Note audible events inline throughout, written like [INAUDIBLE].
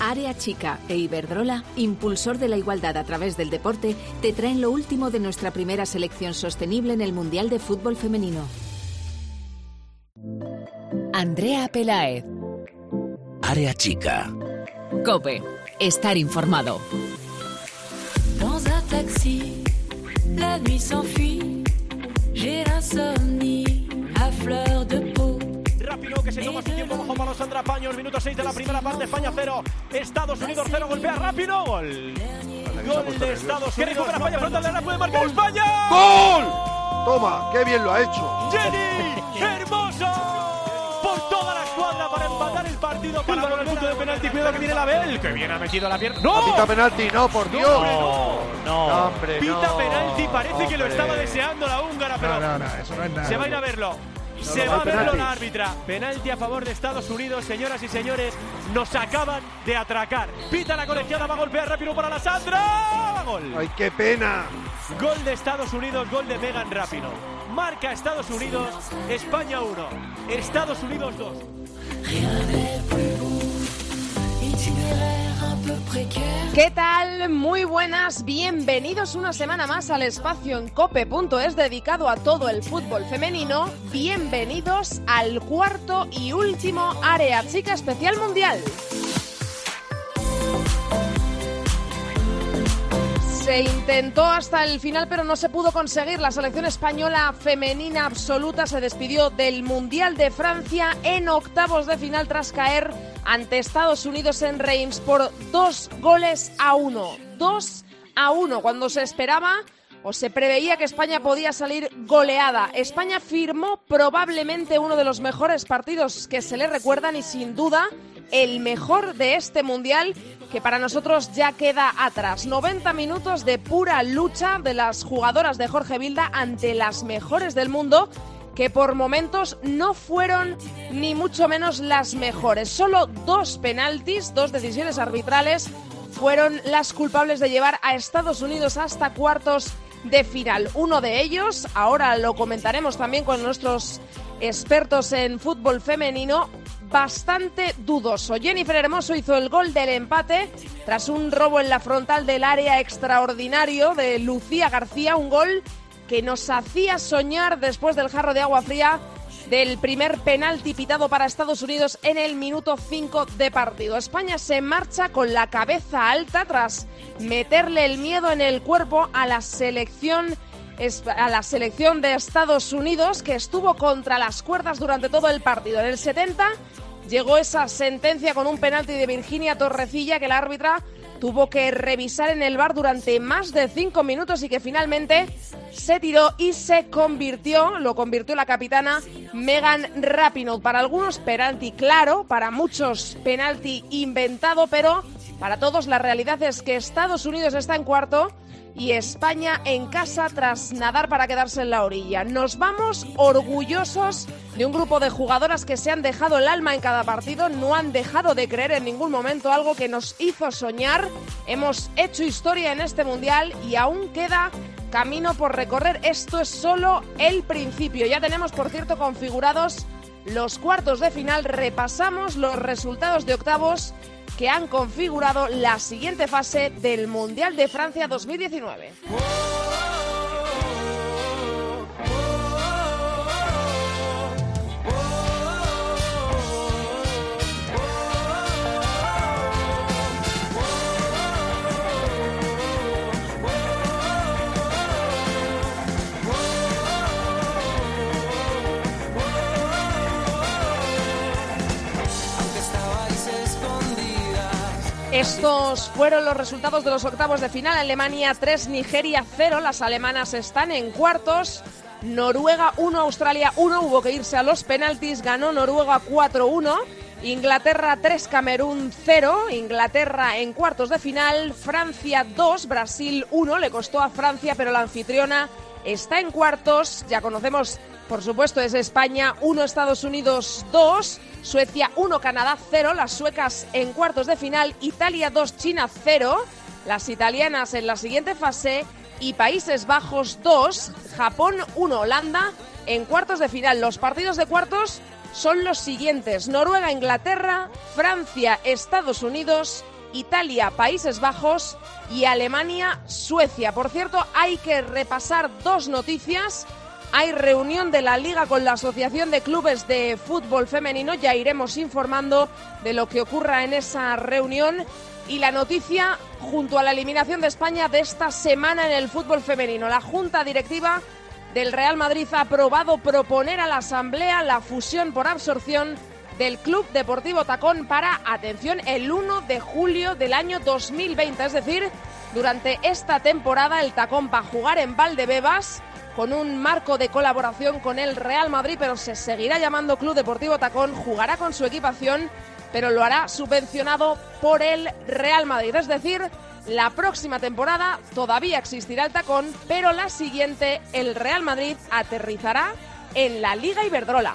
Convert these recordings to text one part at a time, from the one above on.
Área Chica e Iberdrola, impulsor de la igualdad a través del deporte, te traen lo último de nuestra primera selección sostenible en el Mundial de Fútbol Femenino. Andrea Peláez. Área Chica. Cope. Estar informado. Dans un taxi, la nuit s'enfuit. J'ai l'insomnie à fleur de peau. Rápido que se toma tiempo bajo manos Sandra Paños, minuto 6 de la primera parte, España 0, Estados Unidos 0, golpea rápido, gol. Gol de Estados Unidos. Que recupera España, frontal de la puede marcar España. ¡Gol! Toma, qué bien lo ha hecho. Jenny, hermoso. Por toda la escuadra para empatar el partido. Para con el punto de penalti, cuidado que viene la Bel. Que bien ha metido la pierna. ¡No! Pita penalti, no, por Dios. No, no. hombre, Pita no. penalti, parece que lo Hombre. estaba deseando la húngara, pero No, no, no, eso no es nada. se va a ir a verlo. Se no, va a verlo la árbitra. Penalti a favor de Estados Unidos, señoras y señores. Nos acaban de atracar. Pita la colegiada, va a golpear rápido para la Sandra. Va Gol. Ay, qué pena. Gol de Estados Unidos, gol de Megan Rapino. Marca Estados Unidos, España 1, Estados Unidos 2. ¿Qué tal? Muy buenas, bienvenidos una semana más al espacio en cope.es dedicado a todo el fútbol femenino. Bienvenidos al cuarto y último Área Chica Especial Mundial. Se intentó hasta el final, pero no se pudo conseguir. La selección española femenina absoluta se despidió del Mundial de Francia en octavos de final tras caer ante Estados Unidos en Reims por dos goles a uno. Dos a uno, cuando se esperaba o se preveía que España podía salir goleada. España firmó probablemente uno de los mejores partidos que se le recuerdan y sin duda el mejor de este mundial que para nosotros ya queda atrás. 90 minutos de pura lucha de las jugadoras de Jorge Vilda ante las mejores del mundo que por momentos no fueron ni mucho menos las mejores. Solo dos penaltis, dos decisiones arbitrales fueron las culpables de llevar a Estados Unidos hasta cuartos de final. Uno de ellos, ahora lo comentaremos también con nuestros expertos en fútbol femenino, bastante dudoso. Jennifer Hermoso hizo el gol del empate tras un robo en la frontal del área extraordinario de Lucía García, un gol que nos hacía soñar después del jarro de agua fría del primer penalti pitado para Estados Unidos en el minuto 5 de partido. España se marcha con la cabeza alta tras meterle el miedo en el cuerpo a la selección a la selección de Estados Unidos que estuvo contra las cuerdas durante todo el partido. En el 70 llegó esa sentencia con un penalti de Virginia Torrecilla que la árbitra tuvo que revisar en el bar durante más de cinco minutos y que finalmente se tiró y se convirtió, lo convirtió la capitana Megan Rapinoe. Para algunos penalti claro, para muchos penalti inventado, pero para todos la realidad es que Estados Unidos está en cuarto y España en casa tras nadar para quedarse en la orilla. Nos vamos orgullosos de un grupo de jugadoras que se han dejado el alma en cada partido, no han dejado de creer en ningún momento algo que nos hizo soñar. Hemos hecho historia en este mundial y aún queda camino por recorrer. Esto es solo el principio. Ya tenemos, por cierto, configurados los cuartos de final. Repasamos los resultados de octavos que han configurado la siguiente fase del Mundial de Francia 2019. Estos fueron los resultados de los octavos de final. Alemania 3, Nigeria 0. Las alemanas están en cuartos. Noruega 1, Australia 1. Hubo que irse a los penaltis. Ganó Noruega 4-1. Inglaterra 3, Camerún 0. Inglaterra en cuartos de final. Francia 2, Brasil 1. Le costó a Francia, pero la anfitriona está en cuartos. Ya conocemos, por supuesto, es España 1, Estados Unidos 2. Suecia 1, Canadá 0. Las suecas en cuartos de final. Italia 2, China 0. Las italianas en la siguiente fase. Y Países Bajos 2, Japón 1, Holanda en cuartos de final. Los partidos de cuartos son los siguientes. Noruega, Inglaterra, Francia, Estados Unidos, Italia, Países Bajos y Alemania, Suecia. Por cierto, hay que repasar dos noticias. Hay reunión de la Liga con la Asociación de Clubes de Fútbol Femenino. Ya iremos informando de lo que ocurra en esa reunión. Y la noticia junto a la eliminación de España de esta semana en el fútbol femenino. La Junta Directiva del Real Madrid ha aprobado proponer a la Asamblea la fusión por absorción del Club Deportivo Tacón para, atención, el 1 de julio del año 2020. Es decir, durante esta temporada el Tacón va a jugar en Valdebebas con un marco de colaboración con el Real Madrid, pero se seguirá llamando Club Deportivo Tacón, jugará con su equipación, pero lo hará subvencionado por el Real Madrid. Es decir, la próxima temporada todavía existirá el tacón, pero la siguiente el Real Madrid aterrizará en la Liga Iberdrola.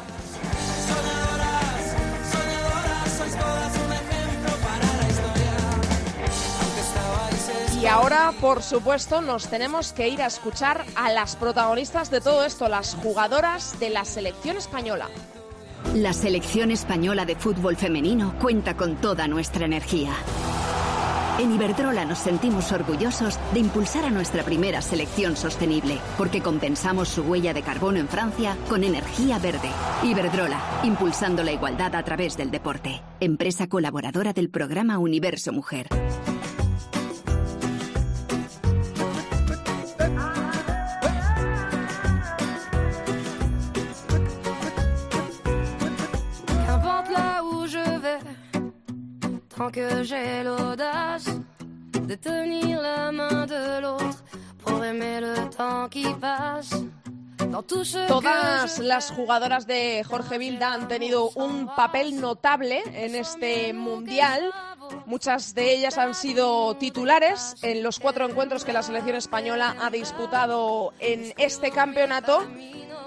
Y ahora, por supuesto, nos tenemos que ir a escuchar a las protagonistas de todo esto, las jugadoras de la selección española. La selección española de fútbol femenino cuenta con toda nuestra energía. En Iberdrola nos sentimos orgullosos de impulsar a nuestra primera selección sostenible, porque compensamos su huella de carbono en Francia con energía verde. Iberdrola, impulsando la igualdad a través del deporte. Empresa colaboradora del programa Universo Mujer. Tant que j'ai l'audace de tenir la main de l'autre pour aimer le temps qui passe. Todas las jugadoras de Jorge Vilda han tenido un papel notable en este mundial. Muchas de ellas han sido titulares en los cuatro encuentros que la selección española ha disputado en este campeonato.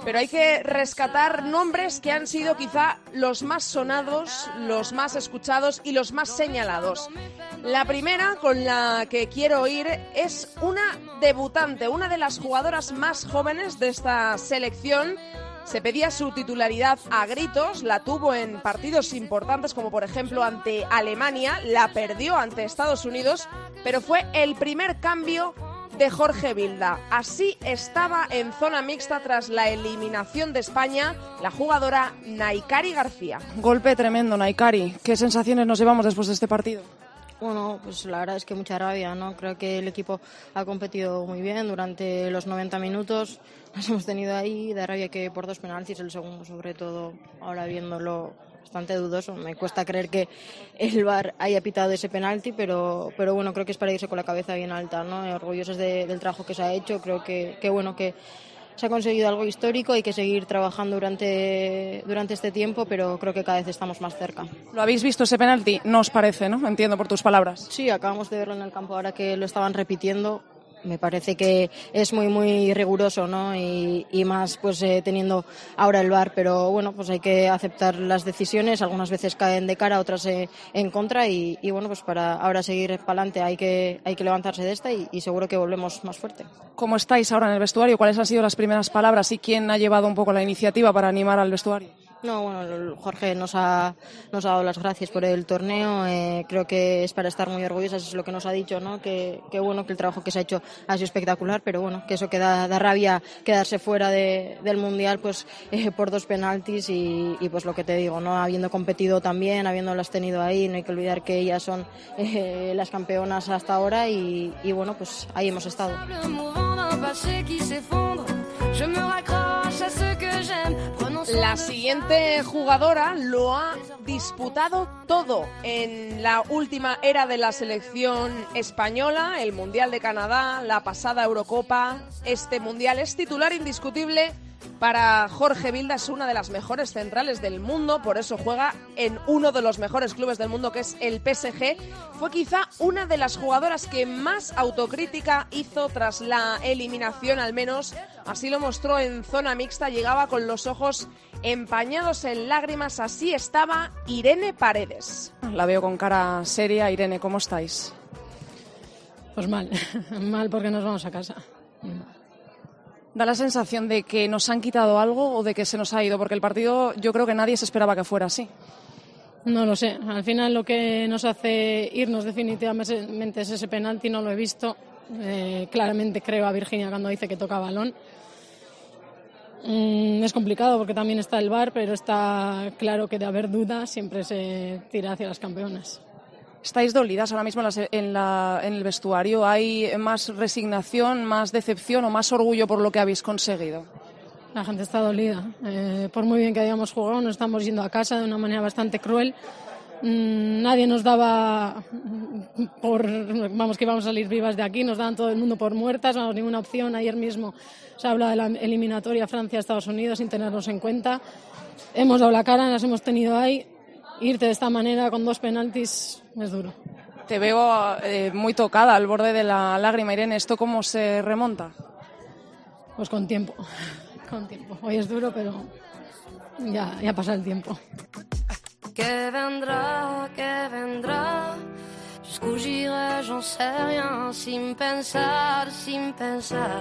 Pero hay que rescatar nombres que han sido quizá los más sonados, los más escuchados y los más señalados. La primera con la que quiero ir es una debutante, una de las jugadoras más jóvenes de esta selección. Se pedía su titularidad a gritos, la tuvo en partidos importantes como por ejemplo ante Alemania, la perdió ante Estados Unidos, pero fue el primer cambio de Jorge Vilda. Así estaba en zona mixta tras la eliminación de España la jugadora Naikari García. Golpe tremendo, Naikari. ¿Qué sensaciones nos llevamos después de este partido? Bueno, pues la verdad es que mucha rabia, ¿no? Creo que el equipo ha competido muy bien durante los 90 minutos. Nos hemos tenido ahí de rabia que por dos penaltis, el segundo sobre todo, ahora viéndolo bastante dudoso. Me cuesta creer que el VAR haya pitado ese penalti, pero, pero bueno, creo que es para irse con la cabeza bien alta, ¿no? Orgullosos de- del trabajo que se ha hecho. Creo que, que bueno, que se ha conseguido algo histórico, hay que seguir trabajando durante, durante este tiempo, pero creo que cada vez estamos más cerca. ¿Lo habéis visto ese penalti? No os parece, ¿no? Entiendo por tus palabras. Sí, acabamos de verlo en el campo ahora que lo estaban repitiendo. Me parece que es muy, muy riguroso, ¿no? Y, más, pues, eh, teniendo ahora el VAR. Pero bueno, pues hay que aceptar las decisiones. Algunas veces caen de cara, otras eh, en contra. Y, y bueno, pues para ahora seguir para adelante hay que, hay que levantarse de esta y, y seguro que volvemos más fuerte. ¿Cómo estáis ahora en el vestuario? ¿Cuáles han sido las primeras palabras y quién ha llevado un poco la iniciativa para animar al vestuario? No, bueno, Jorge nos ha, nos ha dado las gracias por el torneo. eh, creo que es para estar muy orgullosas, es lo que nos ha dicho, ¿no? Que, que bueno, que el trabajo que se ha hecho ha sido espectacular, pero bueno, que eso que da, da rabia quedarse fuera de- del Mundial pues [LAUGHS] eh, por dos penaltis y, y, pues lo que te digo, ¿no? Habiendo competido también, habiéndolas tenido ahí, no hay que olvidar que ellas son [LAUGHS] eh, las campeonas hasta ahora y, y bueno, pues ahí hemos estado. La siguiente jugadora lo ha disputado todo en la última era de la selección española, el Mundial de Canadá, la pasada Eurocopa, este Mundial es titular indiscutible. Para Jorge Vilda es una de las mejores centrales del mundo, por eso juega en uno de los mejores clubes del mundo que es el PSG. Fue quizá una de las jugadoras que más autocrítica hizo tras la eliminación, al menos así lo mostró en zona mixta, llegaba con los ojos empañados en lágrimas, así estaba Irene Paredes. La veo con cara seria. Irene, ¿cómo estáis? Pues mal, [LAUGHS] mal porque nos vamos a casa. Da la sensación de que nos han quitado algo o de que se nos ha ido, porque el partido yo creo que nadie se esperaba que fuera así. No lo sé. Al final lo que nos hace irnos definitivamente es ese penalti, no lo he visto. Eh, claramente creo a Virginia cuando dice que toca balón. Mm, es complicado porque también está el bar, pero está claro que de haber dudas siempre se tira hacia las campeonas. ¿Estáis dolidas ahora mismo en, el vestuario? ¿Hay más resignación, más decepción o más orgullo por lo que habéis conseguido? La gente está dolida. Eh, por muy bien que hayamos jugado, nos estamos yendo a casa de una manera bastante cruel. Mm, nadie nos daba por, vamos, que íbamos a salir vivas de aquí, nos daban todo el mundo por muertas, vamos, ninguna opción. Ayer mismo se habla de la eliminatoria Francia-Estados Unidos sin tenernos en cuenta. Hemos dado la cara, las hemos tenido ahí irte de esta manera con dos penaltis es duro. Te veo eh, muy tocada al borde de la lágrima, Irene. ¿Esto cómo se remonta? Pues con tiempo, con tiempo. Hoy es duro, pero ya, ya pasa el tiempo. Que vendrá, que vendrá.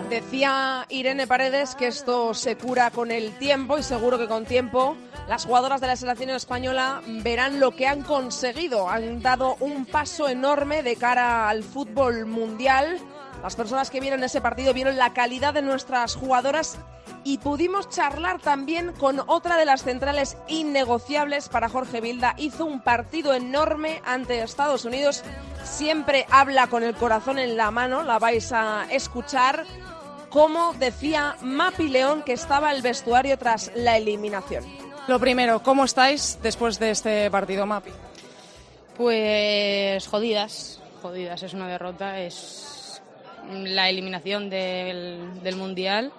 Decía Irene Paredes que esto se cura con el tiempo y seguro que con tiempo las jugadoras de la selección española verán lo que han conseguido. Han dado un paso enorme de cara al fútbol mundial. Las personas que vieron ese partido vieron la calidad de nuestras jugadoras y pudimos charlar también con otra de las centrales innegociables para Jorge Vilda. Hizo un partido enorme ante Estados Unidos. Siempre habla con el corazón en la mano, la vais a escuchar. Como decía Mapi León que estaba el vestuario tras la eliminación. Lo primero, ¿cómo estáis después de este partido, Mapi? Pues jodidas, jodidas. Es una derrota, es la eliminación del, Mundial,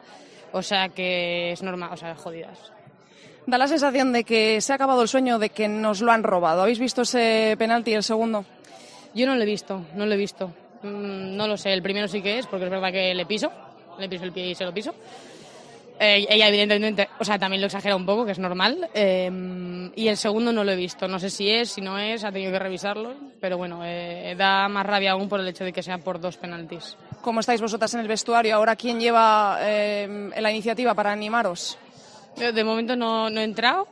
o sea que es normal, o sea, jodidas. Da la sensación de que se ha acabado el sueño de que nos lo han robado. ¿Habéis visto ese penalti, el segundo? Yo no lo he visto, no lo he visto. Mm, no lo sé, el primero sí que es, porque es verdad que le piso, le piso el pie y se lo piso. Eh, ella, evidentemente, o sea, también lo exagera un poco, que es normal. Eh, y el segundo no lo he visto. No sé si es, si no es, ha tenido que revisarlo. Pero bueno, eh, da más rabia aún por el hecho de que sea por dos penaltis. ¿Cómo estáis vosotras en el vestuario? Ahora, ¿quién lleva la iniciativa para animaros? de momento no, no he entrado.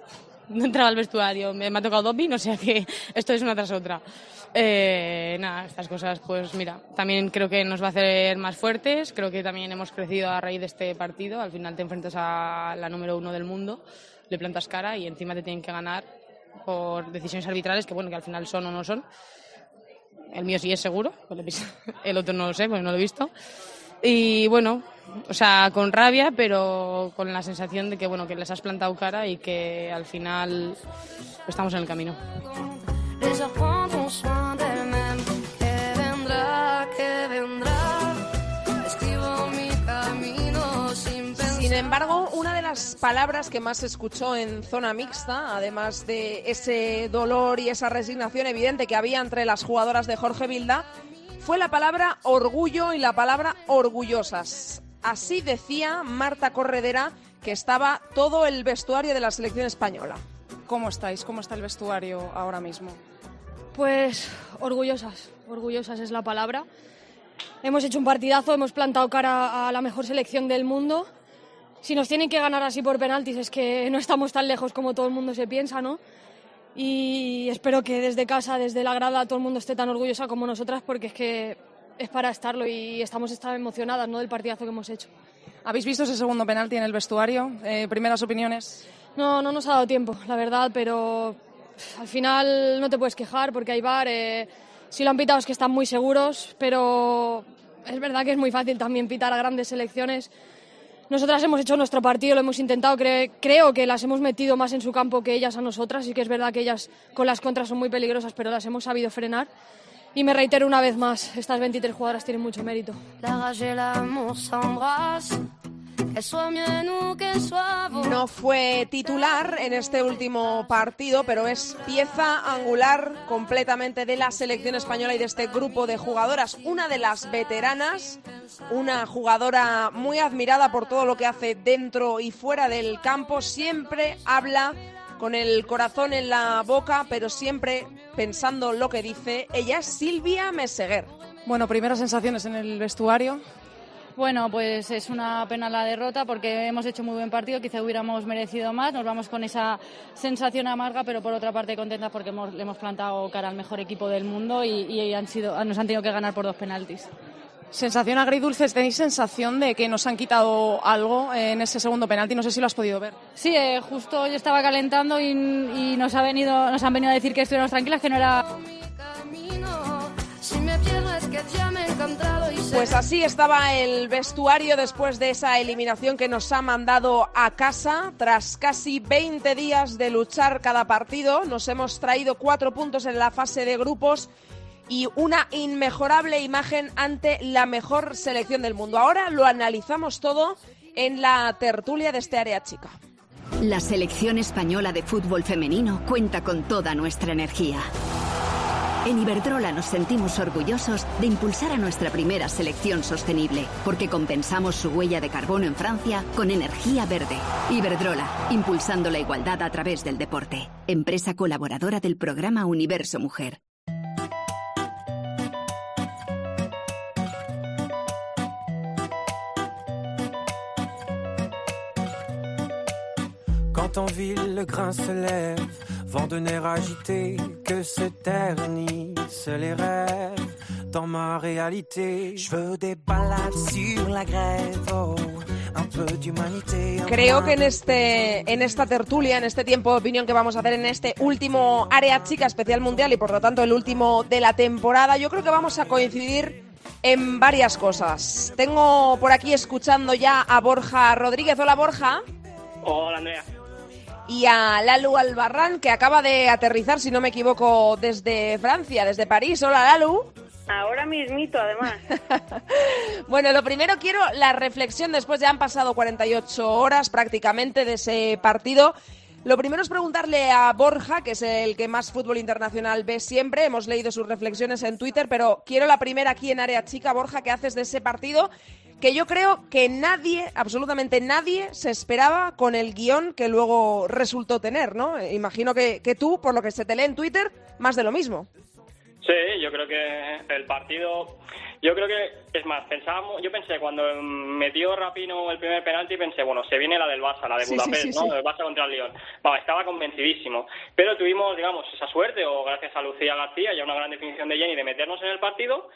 No he entrado al vestuario. Me, me ha tocado doping, o sea que [LAUGHS] esto es una tras otra. Eh, nada, estas cosas, pues mira, también creo que nos va a hacer más fuertes. Creo que también hemos crecido a raíz de este partido. Al final te enfrentas a la número uno del mundo, le plantas cara y encima te tienen que ganar por decisiones arbitrales que, bueno, que al final son o no son. El mío sí es seguro, [LAUGHS] el otro no lo sé, porque no lo he visto. Y bueno, o sea, con rabia, pero con la sensación de que, bueno, que les has plantado cara y que al final estamos en el camino. Embargo, una de las palabras que más se escuchó en zona mixta, además de ese dolor y esa resignación evidente que había entre las jugadoras de Jorge Vilda, fue la palabra orgullo y la palabra orgullosas. Así decía Marta Corredera, que estaba todo el vestuario de la selección española. ¿Cómo estáis? ¿Cómo está el vestuario ahora mismo? Pues orgullosas, orgullosas es la palabra. Hemos hecho un partidazo, hemos plantado cara a la mejor selección del mundo. Si nos tienen que ganar así por penaltis es que no estamos tan lejos como todo el mundo se piensa, ¿no? Y espero que desde casa, desde la grada, todo el mundo esté tan orgullosa como nosotras porque es que es para estarlo y estamos tan emocionadas ¿no? del partidazo que hemos hecho. ¿Habéis visto ese segundo penalti en el vestuario? Eh, ¿Primeras opiniones? No, no nos ha dado tiempo, la verdad, pero al final no te puedes quejar porque hay bar. Eh, si lo han pitado es que están muy seguros, pero es verdad que es muy fácil también pitar a grandes selecciones. Nosotras hemos hecho nuestro partido, lo hemos intentado, creo que las hemos metido más en su campo que ellas a nosotras y que es verdad que ellas con las contras son muy peligrosas, pero las hemos sabido frenar. Y me reitero una vez más, estas 23 jugadoras tienen mucho mérito. No fue titular en este último partido, pero es pieza angular completamente de la selección española y de este grupo de jugadoras. Una de las veteranas, una jugadora muy admirada por todo lo que hace dentro y fuera del campo, siempre habla con el corazón en la boca, pero siempre pensando lo que dice. Ella es Silvia Meseguer. Bueno, primeras sensaciones en el vestuario. Bueno, pues es una pena la derrota porque hemos hecho muy buen partido, quizá hubiéramos merecido más, nos vamos con esa sensación amarga, pero por otra parte contentas porque hemos, le hemos plantado cara al mejor equipo del mundo y, y han sido, nos han tenido que ganar por dos penaltis. Sensación agridulce, ¿tenéis sensación de que nos han quitado algo en ese segundo penalti? No sé si lo has podido ver. Sí, eh, justo yo estaba calentando y, y, nos, ha venido, nos han venido a decir que estuviéramos tranquilas, que no era... Pues así estaba el vestuario después de esa eliminación que nos ha mandado a casa. Tras casi 20 días de luchar cada partido, nos hemos traído cuatro puntos en la fase de grupos y una inmejorable imagen ante la mejor selección del mundo. Ahora lo analizamos todo en la tertulia de este área chica. La selección española de fútbol femenino cuenta con toda nuestra energía. En Iberdrola nos sentimos orgullosos de impulsar a nuestra primera selección sostenible, porque compensamos su huella de carbono en Francia con energía verde. Iberdrola, impulsando la igualdad a través del deporte. Empresa colaboradora del programa Universo Mujer. En ville le grain se lève, vent de nerfs agité, que se ternissent les rêves. Dans ma réalité, je veux des balades sur la grève. Oh, Creo que en, este, en esta tertulia, en este tiempo de opinión que vamos a hacer en este último área chica especial mundial y por lo tanto el último de la temporada, yo creo que vamos a coincidir en varias cosas. Tengo por aquí escuchando ya a Borja Rodríguez. Hola Borja. Hola Andrea. Y a Lalu Albarrán, que acaba de aterrizar, si no me equivoco, desde Francia, desde París. Hola Lalu. Ahora mismito, además. [LAUGHS] Bueno, lo primero quiero la reflexión, después ya han pasado 48 horas prácticamente de ese partido. Lo primero es preguntarle a Borja, que es el que más fútbol internacional ve siempre. Hemos leído sus reflexiones en Twitter, pero quiero la primera aquí en Área Chica. Borja, ¿qué haces de ese partido? Que yo creo que nadie, absolutamente nadie, se esperaba con el guion que luego resultó tener, ¿no? Imagino que, que tú, por lo que se te lee en Twitter, más de lo mismo. Sí, yo creo que el partido, yo creo que, es más, pensábamos, yo pensé cuando metió Rapino el primer penalti, pensé, bueno, se viene la del Barça, la de Sí, Budapest, sí, sí, ¿no? El Barça contra el Lyon. Estaba convencidísimo. Pero tuvimos, digamos, esa suerte, o gracias a Lucía García y a una gran definición de Jenny, de meternos en el partido.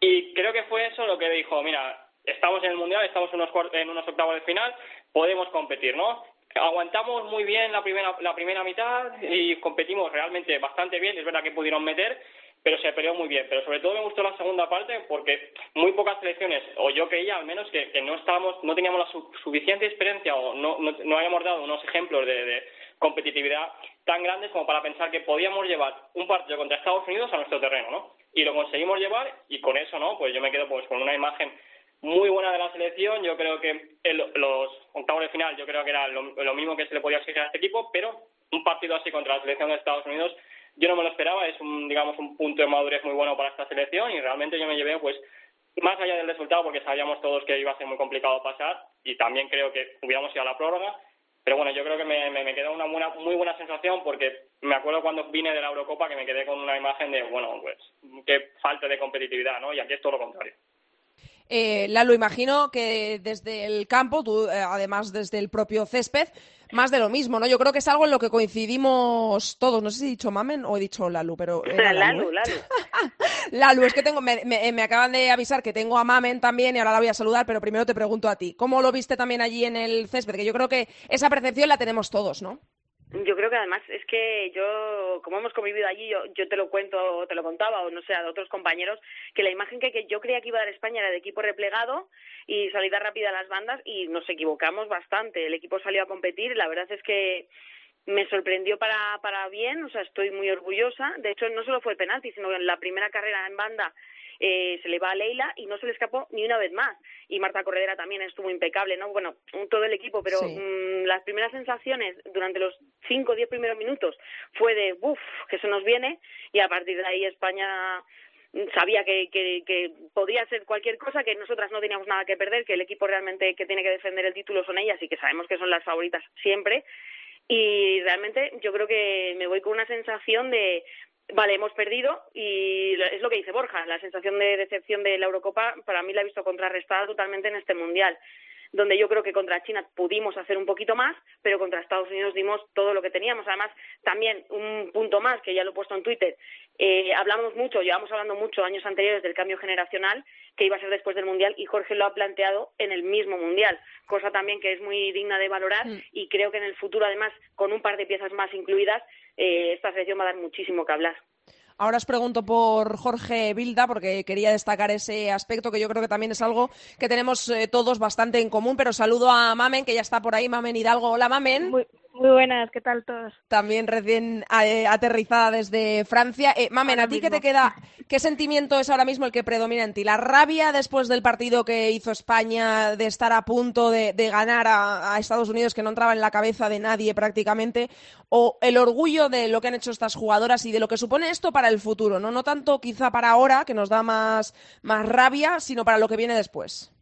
Y creo que fue eso lo que dijo, mira, estamos en el Mundial, estamos en unos, en unos octavos de final, podemos competir, ¿no? Aguantamos muy bien la primera, la primera mitad y competimos realmente bastante bien. Es verdad que pudieron meter, pero se peleó muy bien. Pero sobre todo me gustó la segunda parte porque muy pocas selecciones, o yo creía al menos, que, que no estábamos, no teníamos la su- suficiente experiencia o no, no, no habíamos dado unos ejemplos de, de competitividad tan grandes como para pensar que podíamos llevar un partido contra Estados Unidos a nuestro terreno, ¿no? Y lo conseguimos llevar y con eso, ¿no? Pues yo me quedo pues con una imagen muy buena de la selección. Yo creo que el- los octavos de final, yo creo que era lo, lo mismo que se le podía exigir a este equipo, pero un partido así contra la selección de Estados Unidos, yo no me lo esperaba. Es un, digamos, un punto de madurez muy bueno para esta selección y realmente yo me llevé, pues, más allá del resultado, porque sabíamos todos que iba a ser muy complicado pasar y también creo que hubiéramos ido a la prórroga. Pero bueno, yo creo que me, me, quedó una buena, muy buena sensación porque me acuerdo cuando vine de la Eurocopa que me quedé con una imagen de, bueno, pues, qué falta de competitividad, ¿no? Y aquí es todo lo contrario. Eh, Lalo, imagino que desde el campo, eh, además desde el propio césped, más de lo mismo, ¿no? Yo creo que es algo en lo que coincidimos todos. No sé si he dicho Mamen o he dicho Lalu, pero... [LAUGHS] era Lalu, ¿eh? Lalu. [LAUGHS] Lalu, es que tengo, me, me- me acaban de avisar que tengo a Mamen también y ahora la voy a saludar, pero primero te pregunto a ti. ¿Cómo lo viste también allí en el césped? Que yo creo que esa percepción la tenemos todos, ¿no? Yo creo que además es que yo, como hemos convivido allí, yo, yo te lo cuento, te lo contaba, o no sé, a otros compañeros, que la imagen que, que yo creía que iba a dar España era de equipo replegado y salida rápida a las bandas y nos equivocamos bastante. El equipo salió a competir la verdad es que me sorprendió para, para bien, o sea, estoy muy orgullosa. De hecho, no solo fue el penalti, sino en la primera carrera en banda eh, se le va a Leila y no se le escapó ni una vez más. Y Marta Corredera también estuvo impecable, ¿no? Bueno, todo el equipo, pero Sí. mm, las primeras sensaciones durante los cinco o diez primeros minutos fue de, uff, que se nos viene y a partir de ahí España mm, sabía que, que, que podía ser cualquier cosa, que nosotras no teníamos nada que perder, que el equipo realmente que tiene que defender el título son ellas y que sabemos que son las favoritas siempre. Y realmente yo creo que me voy con una sensación de Vale, hemos perdido y es lo que dice Borja. La sensación de decepción de la Eurocopa para mí la he visto contrarrestada totalmente en este Mundial donde yo creo que contra China pudimos hacer un poquito más, pero contra Estados Unidos dimos todo lo que teníamos. Además, también un punto más, que ya lo he puesto en Twitter, eh, hablamos mucho, llevamos hablando mucho años anteriores del cambio generacional que iba a ser después del Mundial y Jorge lo ha planteado en el mismo Mundial, cosa también que es muy digna de valorar y creo que en el futuro, además, con un par de piezas más incluidas, eh, esta selección va a dar muchísimo que hablar. Ahora os pregunto por Jorge Bilda, porque quería destacar ese aspecto que yo creo que también es algo que tenemos eh, todos bastante en común, pero saludo a Mamen, que ya está por ahí, Mamen Hidalgo. Hola, Mamen. Muy, muy buenas, ¿qué tal todos? También recién eh, aterrizada desde Francia. Eh, Mamen, Ahora ¿a ti qué te queda? ¿Qué sentimiento es ahora mismo el que predomina en ti? ¿La rabia después del partido que hizo España de estar a punto de, de ganar a, a Estados Unidos, que no entraba en la cabeza de nadie prácticamente? ¿O el orgullo de lo que han hecho estas jugadoras y de lo que supone esto para el futuro? No, no tanto quizá para ahora, que nos da más, más rabia, sino para lo que viene después.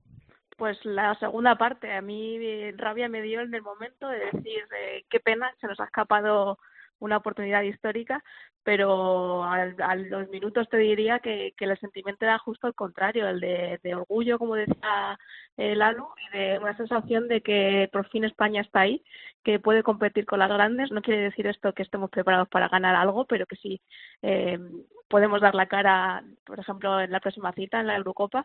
Pues la segunda parte, a mí rabia me dio en el momento de decir eh, qué pena, se nos ha escapado una oportunidad histórica, pero a los minutos te diría que, que el sentimiento era justo al contrario, el de, de orgullo, como decía eh, Lalu, de una sensación de que por fin España está ahí, que puede competir con las grandes. No quiere decir esto que estemos preparados para ganar algo, pero que sí eh, podemos dar la cara, por ejemplo, en la próxima cita, en la Eurocopa,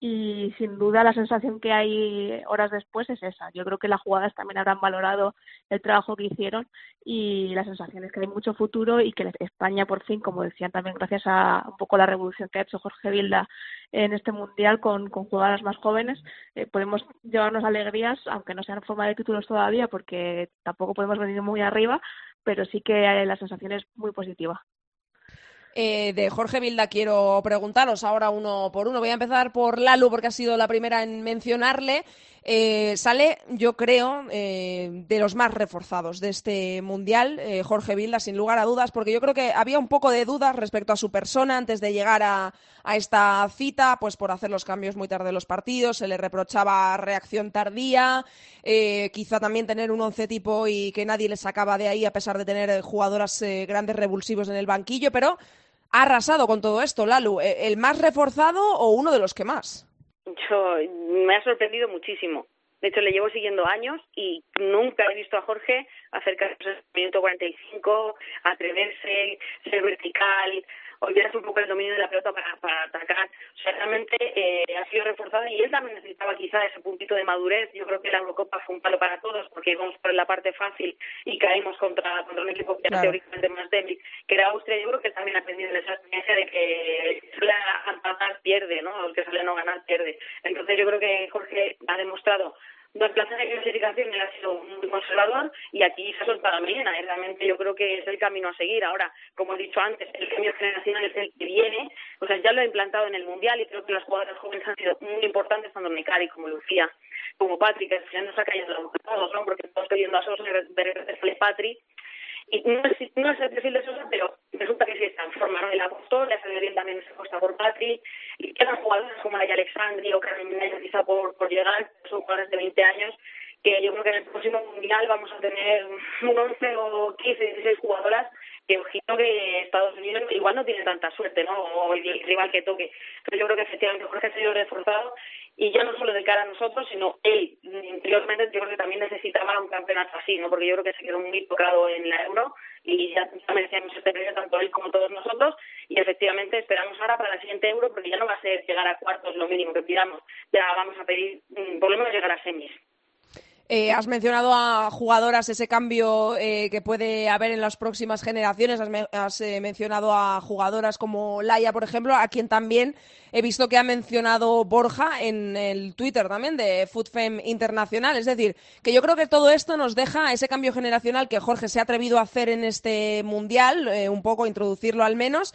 y sin duda la sensación que hay horas después es esa. Yo creo que las jugadas también habrán valorado el trabajo que hicieron y la sensación es que hay mucho futuro y que España por fin, como decían también gracias a un poco la revolución que ha hecho Jorge Vilda en este mundial con, con jugadoras más jóvenes, eh, podemos llevarnos alegrías, aunque no sean en forma de títulos todavía, porque tampoco podemos venir muy arriba, pero sí que eh, la sensación es muy positiva. Eh, de Jorge Vilda quiero preguntaros ahora uno por uno. Voy a empezar por Lalu porque ha sido la primera en mencionarle. Eh, sale, yo creo, eh, de los más reforzados de este mundial, eh, Jorge Vilda, sin lugar a dudas, porque yo creo que había un poco de dudas respecto a su persona antes de llegar a, a esta cita, pues por hacer los cambios muy tarde de los partidos, se le reprochaba reacción tardía, eh, quizá también tener un once tipo y que nadie le sacaba de ahí a pesar de tener jugadoras grandes revulsivos en el banquillo, pero ha arrasado con todo esto, Lalu. Eh, ¿El más reforzado o uno de los que más? Yo me ha sorprendido muchísimo. De hecho, le llevo siguiendo años y nunca he visto a Jorge acercarse al minuto 45, atreverse, ser vertical, olvidarse un poco el dominio de la pelota para, para atacar. O sea, realmente eh, ha sido reforzado y él también necesitaba quizá ese puntito de madurez. Yo creo que la Eurocopa fue un palo para todos porque íbamos por la parte fácil y caímos contra, contra un equipo que era teóricamente más débil, que era Austria. Yo creo que también ha aprendido esa experiencia de que el que a empatar pierde, ¿no? El que sale a no ganar pierde. Entonces yo creo que Jorge ha demostrado dos plazas de clasificación ha sido muy conservador y aquí se ha soltado a Melena. y Realmente yo creo que es el camino a seguir. Ahora, como he dicho antes, el cambio generacional es el que viene. O sea, ya lo ha implantado en el Mundial y creo que las jugadoras jóvenes han sido muy importantes, tanto Mecari como Lucía, como Patri, que final nos ha caído la boca todos, ¿no? Porque todos pidiendo a Sosa sale Patri. Y no es, no es el perfil de Sosa, pero resulta que sí está en forma, ¿no? El apostol, le ha salido bien también esa costa por Patri. Y quedan jugadoras como Naya Alexandri o Carmen Minaya quizá por, por llegar, son jugadoras de 20 años que yo creo que en el próximo mundial vamos a tener un 11 o 15, 16 jugadoras que ojito que Estados Unidos igual no tiene tanta suerte, ¿no? O el rival que toque. Pero yo creo que efectivamente Jorge ha sido reforzado y ya no solo de cara a nosotros, sino él interiormente yo creo que también necesitaba un campeonato así, ¿no? Porque yo creo que se quedó muy tocado en la Euro y ya, merecíamos este premio tanto él como todos nosotros y efectivamente esperamos ahora para la siguiente Euro porque ya no va a ser llegar a cuartos lo mínimo que pidamos, ya vamos a pedir mm, por lo menos llegar a semis. Eh, has mencionado a jugadoras ese cambio eh, que puede haber en las próximas generaciones. Has, has, eh, mencionado a jugadoras como Laia, por ejemplo, a quien también he visto que ha mencionado Borja en el Twitter también de FoodFem Internacional. Es decir, que yo creo que todo esto nos deja ese cambio generacional que Jorge se ha atrevido a hacer en este mundial, eh, un poco introducirlo al menos.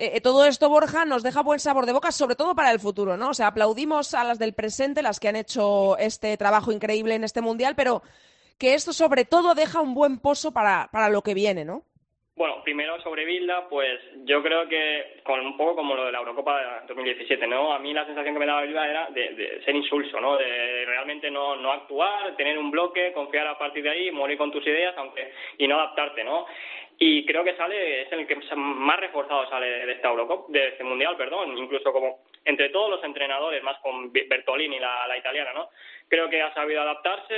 Eh, eh, todo esto, Borja, nos deja buen sabor de boca, sobre todo para el futuro, ¿no? O sea, aplaudimos a las del presente, las que han hecho este trabajo increíble en este mundial, pero que esto sobre todo deja un buen pozo para, para lo que viene, ¿no? Bueno, primero sobre Bilda, pues yo creo que con un poco como lo de la Eurocopa de 2017, ¿no? A mí la sensación que me daba Bilda era de, ser insulso, ¿no? De realmente no, no actuar, tener un bloque, confiar a partir de ahí, morir con tus ideas, aunque y no adaptarte, ¿no? Y creo que sale, es el que más reforzado sale de esta Eurocopa, de este Mundial, perdón, incluso como entre todos los entrenadores, más con Bertolini, la, la italiana, ¿no? Creo que ha sabido adaptarse.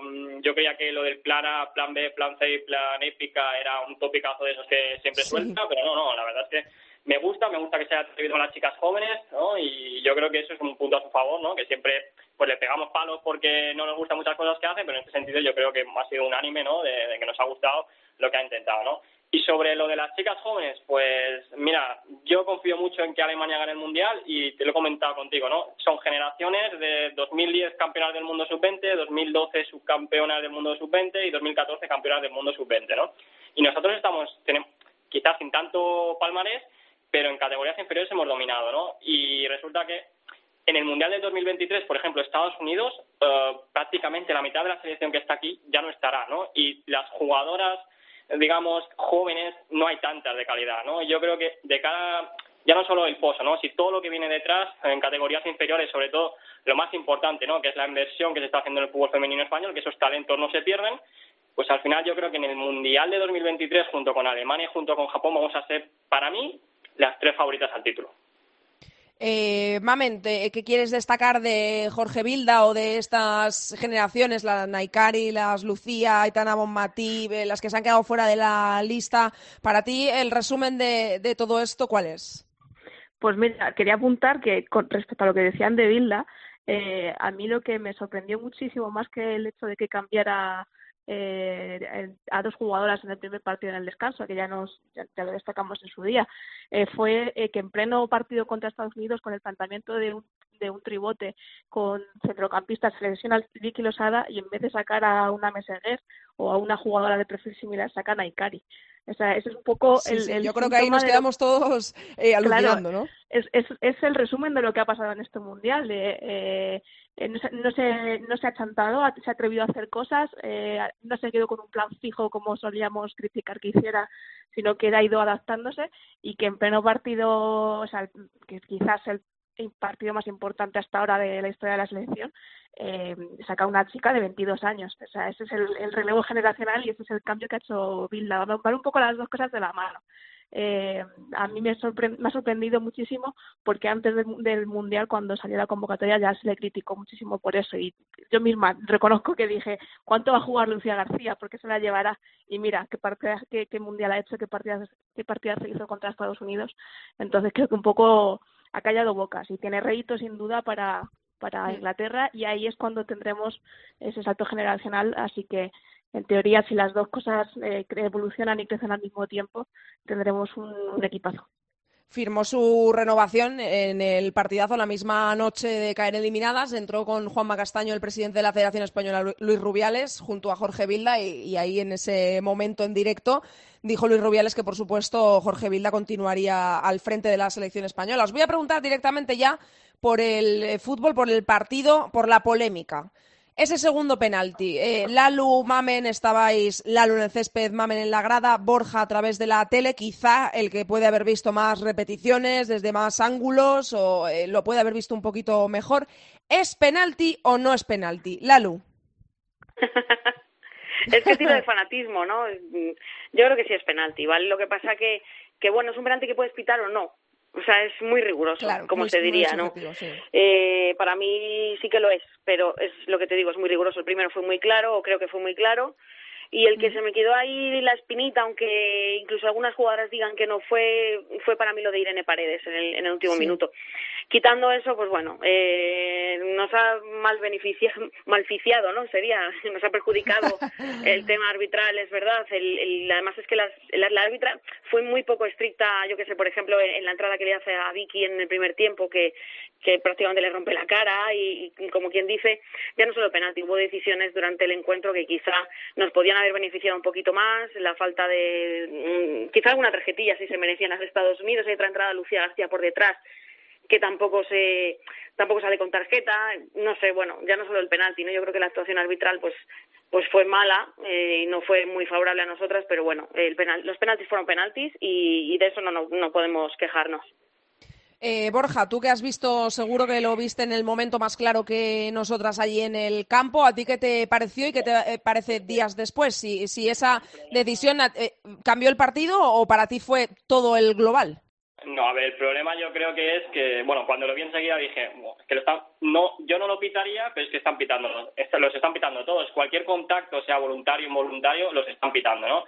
Um, yo creía que lo del plan A, plan B, plan C y plan épica era un topicazo de esos que siempre suelta, pero no, no, la verdad es que me gusta, me gusta que se haya atrevido a las chicas jóvenes, ¿no? Y yo creo que eso es un punto a su favor, ¿no? Que siempre pues le pegamos palos porque no nos gustan muchas cosas que hacen, pero en este sentido yo creo que ha sido unánime, ¿no? de que nos ha gustado lo que ha intentado, ¿no? Y sobre lo de las chicas jóvenes, pues mira, yo confío mucho en que Alemania gane el Mundial y te lo he comentado contigo, ¿no? Son generaciones de 2010 campeonas del mundo sub-20, 2012 subcampeonas del mundo sub-20 y 2014 campeonas del mundo sub-20, ¿no? Y nosotros estamos, tenemos, quizás sin tanto palmarés, pero en categorías inferiores hemos dominado, ¿no? Y resulta que en el Mundial del 2023, por ejemplo, Estados Unidos, eh, prácticamente la mitad de la selección que está aquí ya no estará, ¿no? Y las jugadoras digamos, jóvenes, no hay tantas de calidad, ¿no? Yo creo que de cada, ya no solo el pozo, ¿no? Si todo lo que viene detrás, en categorías inferiores, sobre todo lo más importante, ¿no? Que es la inversión que se está haciendo en el fútbol femenino español, que esos talentos no se pierden, pues al final yo creo que en el Mundial de 2023, junto con Alemania y junto con Japón, vamos a ser, para mí, las tres favoritas al título. Eh, Mamen, ¿qué quieres destacar de Jorge Vilda o de estas generaciones, la Naikari, las Lucía, Aitana Bonmatí, eh, las que se han quedado fuera de la lista? Para ti, el resumen de, todo esto, ¿cuál es? Pues mira, quería apuntar que con respecto a lo que decían de Vilda, eh, a mí lo que me sorprendió muchísimo, más que el hecho de que cambiara eh, a dos jugadoras en el primer partido en el descanso, que ya nos ya, lo destacamos en su día, eh, fue eh, que en pleno partido contra Estados Unidos, con el planteamiento de un, de un tribote con centrocampistas, selecciona Vicky Losada y en vez de sacar a una Meseguer o a una jugadora de perfil similar, sacan a Ikari. O sea, ese es un poco el, Yo creo que ahí nos quedamos todos eh, alucinando, ¿no? Es, es, es, el resumen de lo que ha pasado en este mundial. De, eh, eh, no, se, no, se, no se ha chantado, se ha atrevido a hacer cosas, eh, no se quedó con un plan fijo como solíamos criticar que hiciera, sino que ha ido adaptándose y que en pleno partido, o sea, que quizás el partido más importante hasta ahora de la historia de la selección, eh, saca una chica de 22 años. O sea, ese es el, relevo generacional y ese es el cambio que ha hecho Bilda. Van un poco las dos cosas de la mano. Eh, a mí me, ha sorprendido muchísimo porque antes del, Mundial, cuando salió la convocatoria, ya se le criticó muchísimo por eso. Y yo misma reconozco que dije, ¿cuánto va a jugar Lucía García? porque se la llevará? Y mira, qué, qué, qué Mundial ha hecho, qué partidas, qué partidas se hizo contra Estados Unidos. Entonces creo que un poco ha callado bocas y tiene rédito sin duda para, para Inglaterra y ahí es cuando tendremos ese salto generacional. Así que, en teoría, si las dos cosas eh, evolucionan y crecen al mismo tiempo, tendremos un, equipazo firmó su renovación en el partidazo la misma noche de caer eliminadas. Entró con Juanma Castaño, el presidente de la Federación Española, Luis Rubiales, junto a Jorge Vilda, y, ahí en ese momento en directo dijo Luis Rubiales que, por supuesto, Jorge Vilda continuaría al frente de la selección española. Os voy a preguntar directamente ya por el eh, fútbol, por el partido, por la polémica. Ese segundo penalti, eh, Lalu, Mamen, estabais, Lalu en el césped, Mamen en la grada, Borja a través de la tele, quizá el que puede haber visto más repeticiones desde más ángulos o eh, lo puede haber visto un poquito mejor. ¿Es penalti o no es penalti? Lalu. [LAUGHS] es que tiro de fanatismo, ¿no? Yo creo que sí es penalti, ¿vale? Lo que pasa que, que bueno, es un penalti que puedes pitar o no, o sea, es muy riguroso, como se diría, ¿no? Eh, para mí sí que lo es, pero es lo que te digo, es muy riguroso. El primero fue muy claro, o creo que fue muy claro, y el que se me quedó ahí la espinita, aunque incluso algunas jugadoras digan que no fue, fue para mí lo de Irene Paredes en el, en el último minuto. Quitando eso, pues bueno, eh, nos ha mal beneficiado, malficiado, ¿no? Sería, [LAUGHS] nos ha perjudicado [LAUGHS] el tema arbitral, es verdad. El, además es que la, la, árbitra fue muy poco estricta, yo que sé, por ejemplo, en, la entrada que le hace a Vicky en el primer tiempo, que, que prácticamente le rompe la cara y, como quien dice, ya no solo penalti, hubo decisiones durante el encuentro que quizá nos podían haber beneficiado un poquito más, la falta de, mm, quizá alguna tarjetilla si se merecían las Estados Unidos, hay otra entrada Lucía García por detrás que tampoco se tampoco sale con tarjeta, no sé, bueno, ya no solo el penalti, ¿no? Yo creo que la actuación arbitral pues pues fue mala eh, y no fue muy favorable a nosotras, pero bueno, el penal, los penaltis fueron penaltis y, de eso no, no, no podemos quejarnos. Eh, Borja, tú que has visto, seguro que lo viste en el momento más claro que nosotras allí en el campo, ¿a ti qué te pareció y qué te eh, parece días después? Si, si esa decisión eh, cambió el partido o para ti fue todo el global. No, a ver, el problema yo creo que es que, bueno, cuando lo vi enseguida dije, que lo están, no, yo no lo pitaría, pero es que están pitando, los están pitando todos. Cualquier contacto, sea voluntario o involuntario, los están pitando, ¿no?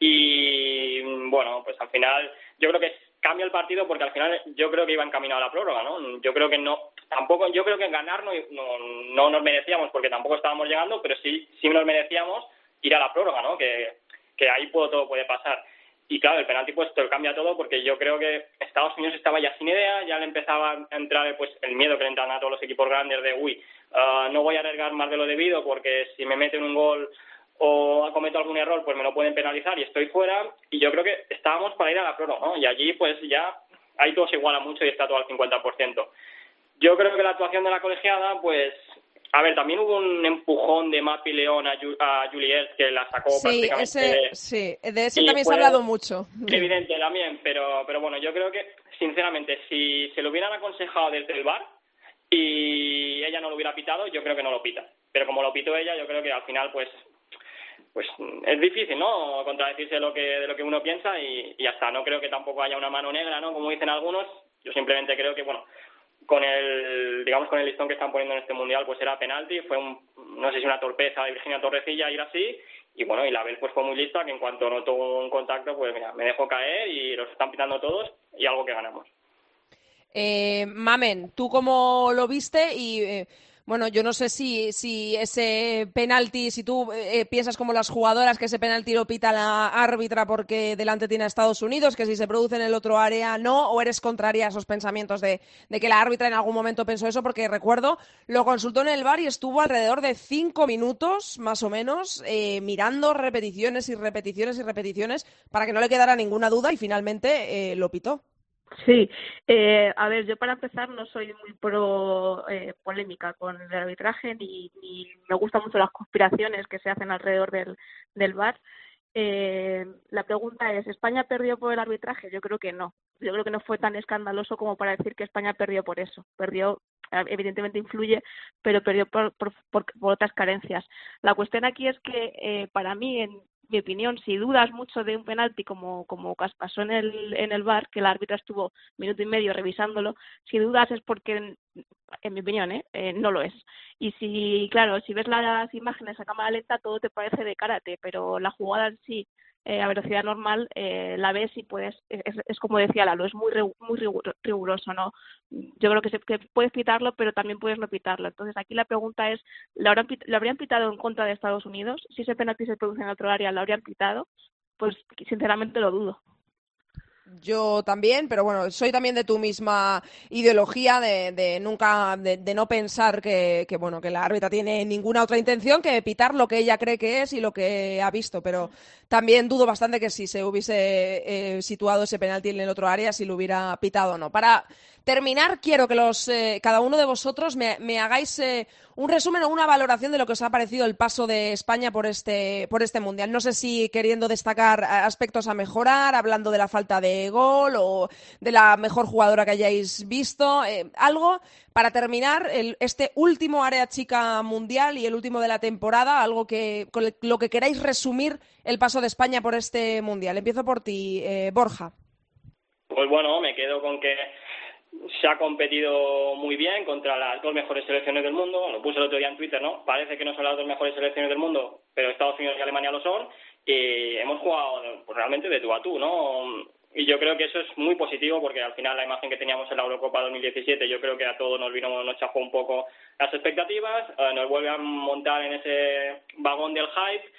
Y bueno, pues al final yo creo que cambia el partido porque al final yo creo que iba encaminado a la prórroga, ¿no? Yo creo que no, tampoco, yo creo que ganar no, no, nos merecíamos porque tampoco estábamos llegando, pero sí, sí nos merecíamos ir a la prórroga, ¿no? Que, que ahí todo puede pasar. Y claro, el penalti pues te lo cambia todo porque yo creo que Estados Unidos estaba ya sin idea, ya le empezaba a entrar pues el miedo que le entran a todos los equipos grandes de uy, ah, no voy a arriesgar más de lo debido porque si me meten un gol o cometo algún error pues me lo pueden penalizar y estoy fuera y yo creo que estábamos para ir a la prórroga, ¿no? Y allí pues ya ahí todo se iguala mucho y está todo al 50%. Yo creo que la actuación de la colegiada pues a ver, también hubo un empujón de Mapi León a, a Juliet que la sacó sí, prácticamente. Ese, sí, de ese también se ha hablado mucho. Evidente también, pero, pero bueno, yo creo que, sinceramente, si se lo hubieran aconsejado desde el bar y ella no lo hubiera pitado, yo creo que no lo pita. Pero como lo pitó ella, yo creo que al final, pues, pues es difícil, ¿no? Contradecirse lo que, de lo que uno piensa y, y ya está. No creo que tampoco haya una mano negra, ¿no? Como dicen algunos. Yo simplemente creo que, bueno, con el digamos con el listón que están poniendo en este mundial pues era penalti fue un, no sé si una torpeza de Virginia Torrecilla ir así y bueno y la Bel pues fue muy lista que en cuanto notó un contacto pues mira me dejó caer y los están pitando todos y algo que ganamos. Eh, Mamen tú cómo lo viste y eh, bueno, yo no sé si, si ese penalti, si tú eh, piensas como las jugadoras que ese penalti lo pita la árbitra porque delante tiene a Estados Unidos, que si se produce en el otro área no, o eres contraria a esos pensamientos de, que la árbitra en algún momento pensó eso, porque recuerdo, lo consultó en el bar y estuvo alrededor de cinco minutos, más o menos, eh, mirando repeticiones y repeticiones y repeticiones para que no le quedara ninguna duda y finalmente eh, lo pitó. Sí, eh, a ver, yo para empezar no soy muy pro eh, polémica con el arbitraje ni, ni me gustan mucho las conspiraciones que se hacen alrededor del, del VAR. Eh, la pregunta es, ¿España perdió por el arbitraje? Yo creo que no. Yo creo que no fue tan escandaloso como para decir que España perdió por eso. Perdió, evidentemente influye, pero perdió por, por, por, otras carencias. La cuestión aquí es que eh, para mí, en, mi opinión, si dudas mucho de un penalti como, como pasó en el, en el bar, que la árbitra estuvo minuto y medio revisándolo, si dudas es porque, en, mi opinión, ¿eh? ¿eh? no lo es. Y si, claro, si ves las imágenes a cámara lenta, todo te parece de karate, pero la jugada en sí eh, a velocidad normal eh, la ves y puedes, es, como decía Lalo, es muy, muy riguroso, ¿no? Yo creo que, se, puedes pitarlo, pero también puedes no pitarlo. Entonces aquí la pregunta es, ¿lo, ¿lo habrían pitado en contra de Estados Unidos? Si ese penalti se produce en otro área, ¿lo habrían pitado? Pues sinceramente lo dudo. Yo también, pero bueno, soy también de tu misma ideología de, nunca, de, no pensar que, bueno, que la árbitra tiene ninguna otra intención que pitar lo que ella cree que es y lo que ha visto. Pero también dudo bastante que si se hubiese eh, situado ese penalti en el otro área, si lo hubiera pitado o no. Para terminar, quiero que los, eh, cada uno de vosotros me, hagáis eh, un resumen o una valoración de lo que os ha parecido el paso de España por este, por este Mundial. No sé si queriendo destacar aspectos a mejorar, hablando de la falta de gol o de la mejor jugadora que hayáis visto. Eh, algo para terminar este último área chica mundial y el último de la temporada, algo que con lo que queráis resumir el paso de España por este Mundial. Empiezo por ti, Borja. Pues bueno, me quedo con que se ha competido muy bien contra las dos mejores selecciones del mundo. Lo puse el otro día en Twitter, ¿no? Parece que no son las dos mejores selecciones del mundo, pero Estados Unidos y Alemania lo son. Y hemos jugado pues, realmente de tú a tú, ¿no? Y yo creo que eso es muy positivo porque al final la imagen que teníamos en la Eurocopa 2017 yo creo que a todos nos vino, nos chafó un poco las expectativas, eh, nos vuelve a montar en ese vagón del hype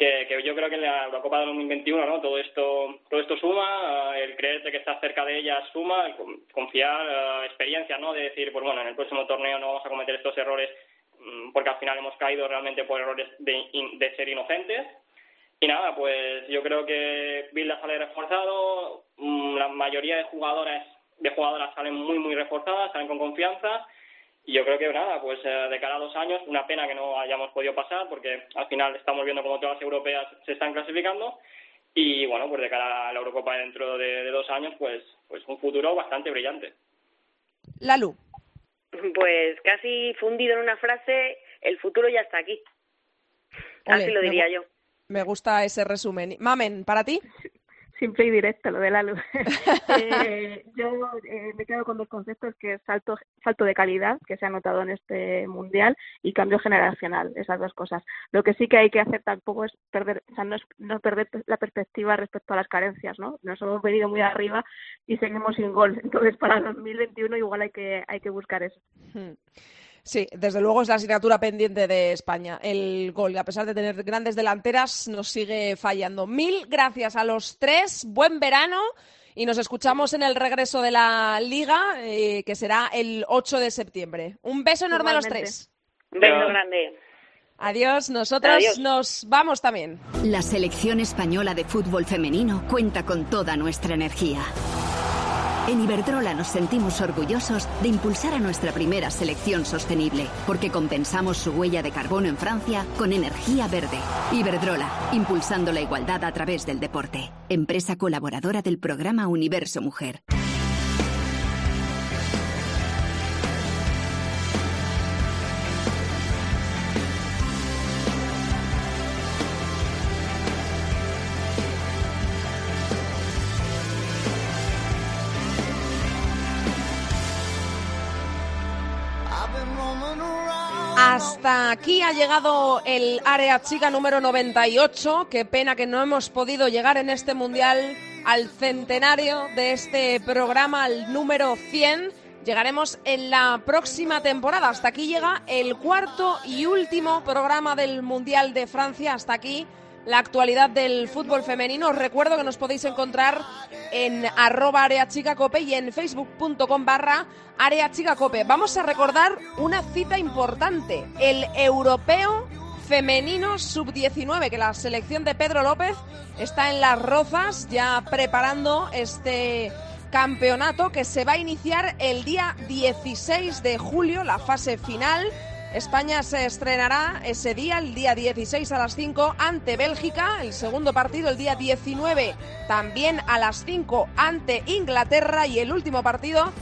que, yo creo que en la Eurocopa de 2021 ¿no? todo esto todo esto suma eh, el creerte que estás cerca de ella suma el confiar eh, experiencia no de decir pues bueno en el próximo torneo no vamos a cometer estos errores mm, porque al final hemos caído realmente por errores de, ser inocentes. Y nada pues yo creo que Bilda sale reforzado mm, la mayoría de jugadoras de jugadoras salen muy muy reforzadas salen con confianza y yo creo que nada, pues eh, de cada dos años, una pena que no hayamos podido pasar, porque al final estamos viendo como todas las europeas se están clasificando. Y bueno, pues de cara a la Eurocopa dentro de, dos años, pues, pues un futuro bastante brillante. Lalu. Pues casi fundido en una frase, el futuro ya está aquí. Ole, Así lo diría yo. Me gusta ese resumen. Mamen, ¿para ti? Simple y directo lo de la luz. [LAUGHS] Eh, yo eh, me quedo con dos conceptos que es salto, salto de calidad que se ha notado en este mundial y cambio generacional, esas dos cosas. Lo que sí que hay que hacer tampoco es perder, o sea, no, es, no perder la perspectiva respecto a las carencias, ¿no? Nos hemos venido muy arriba y seguimos sin gol. Entonces para 2021 igual hay que hay que buscar eso. Hmm. Sí, desde luego es la asignatura pendiente de España. El gol, a pesar de tener grandes delanteras, nos sigue fallando. Mil gracias a los tres, buen verano y nos escuchamos en el regreso de la liga, eh, que será el 8 de septiembre. Un beso enorme a los tres. Un beso grande. Adiós, nosotros Adiós. nos vamos también. La selección española de fútbol femenino cuenta con toda nuestra energía. En Iberdrola nos sentimos orgullosos de impulsar a nuestra primera selección sostenible, porque compensamos su huella de carbono en Francia con energía verde. Iberdrola, impulsando la igualdad a través del deporte. Empresa colaboradora del programa Universo Mujer. Hasta aquí ha llegado el área chica número 98. Qué pena que no hemos podido llegar en este mundial al centenario de este programa, al número 100. Llegaremos en la próxima temporada. Hasta aquí llega el cuarto y último programa del Mundial de Francia. Hasta aquí la actualidad del fútbol femenino. Os recuerdo que nos podéis encontrar en arroba areachicacope y en facebook.com barra areachicacope. Vamos a recordar una cita importante, el europeo femenino sub-19, que la selección de Pedro López está en las rozas ya preparando este campeonato que se va a iniciar el día 16 de julio, la fase final. España se estrenará ese día, el día 16 a las 5, ante Bélgica. El segundo partido, el día 19, también a las 5, ante Inglaterra. Y el último partido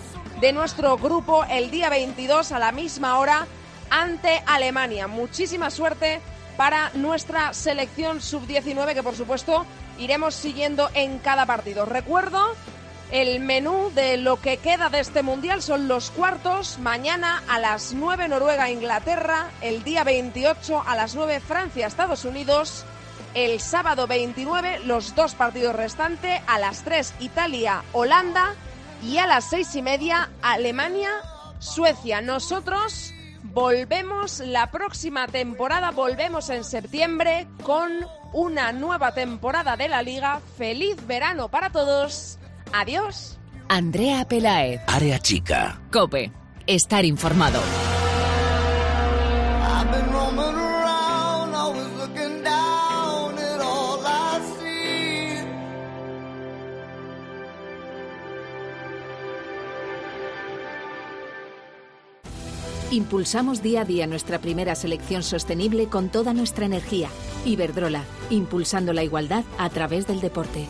de nuestro grupo, el día 22, a la misma hora, ante Alemania. Muchísima suerte para nuestra selección sub-19, que por supuesto iremos siguiendo en cada partido. Recuerdo el menú de lo que queda de este mundial son los cuartos. Mañana a las 9 Noruega-Inglaterra. El día 28 a las 9 Francia-Estados Unidos. El sábado 29 los dos partidos restantes. A las 3 Italia-Holanda. Y a las 6 y media Alemania-Suecia. Nosotros volvemos la próxima temporada. Volvemos en septiembre con una nueva temporada de la liga. Feliz verano para todos. Adiós. Andrea Pelaez. Área chica. Cope. Estar informado. Impulsamos día a día nuestra primera selección sostenible con toda nuestra energía. Iberdrola, impulsando la igualdad a través del deporte.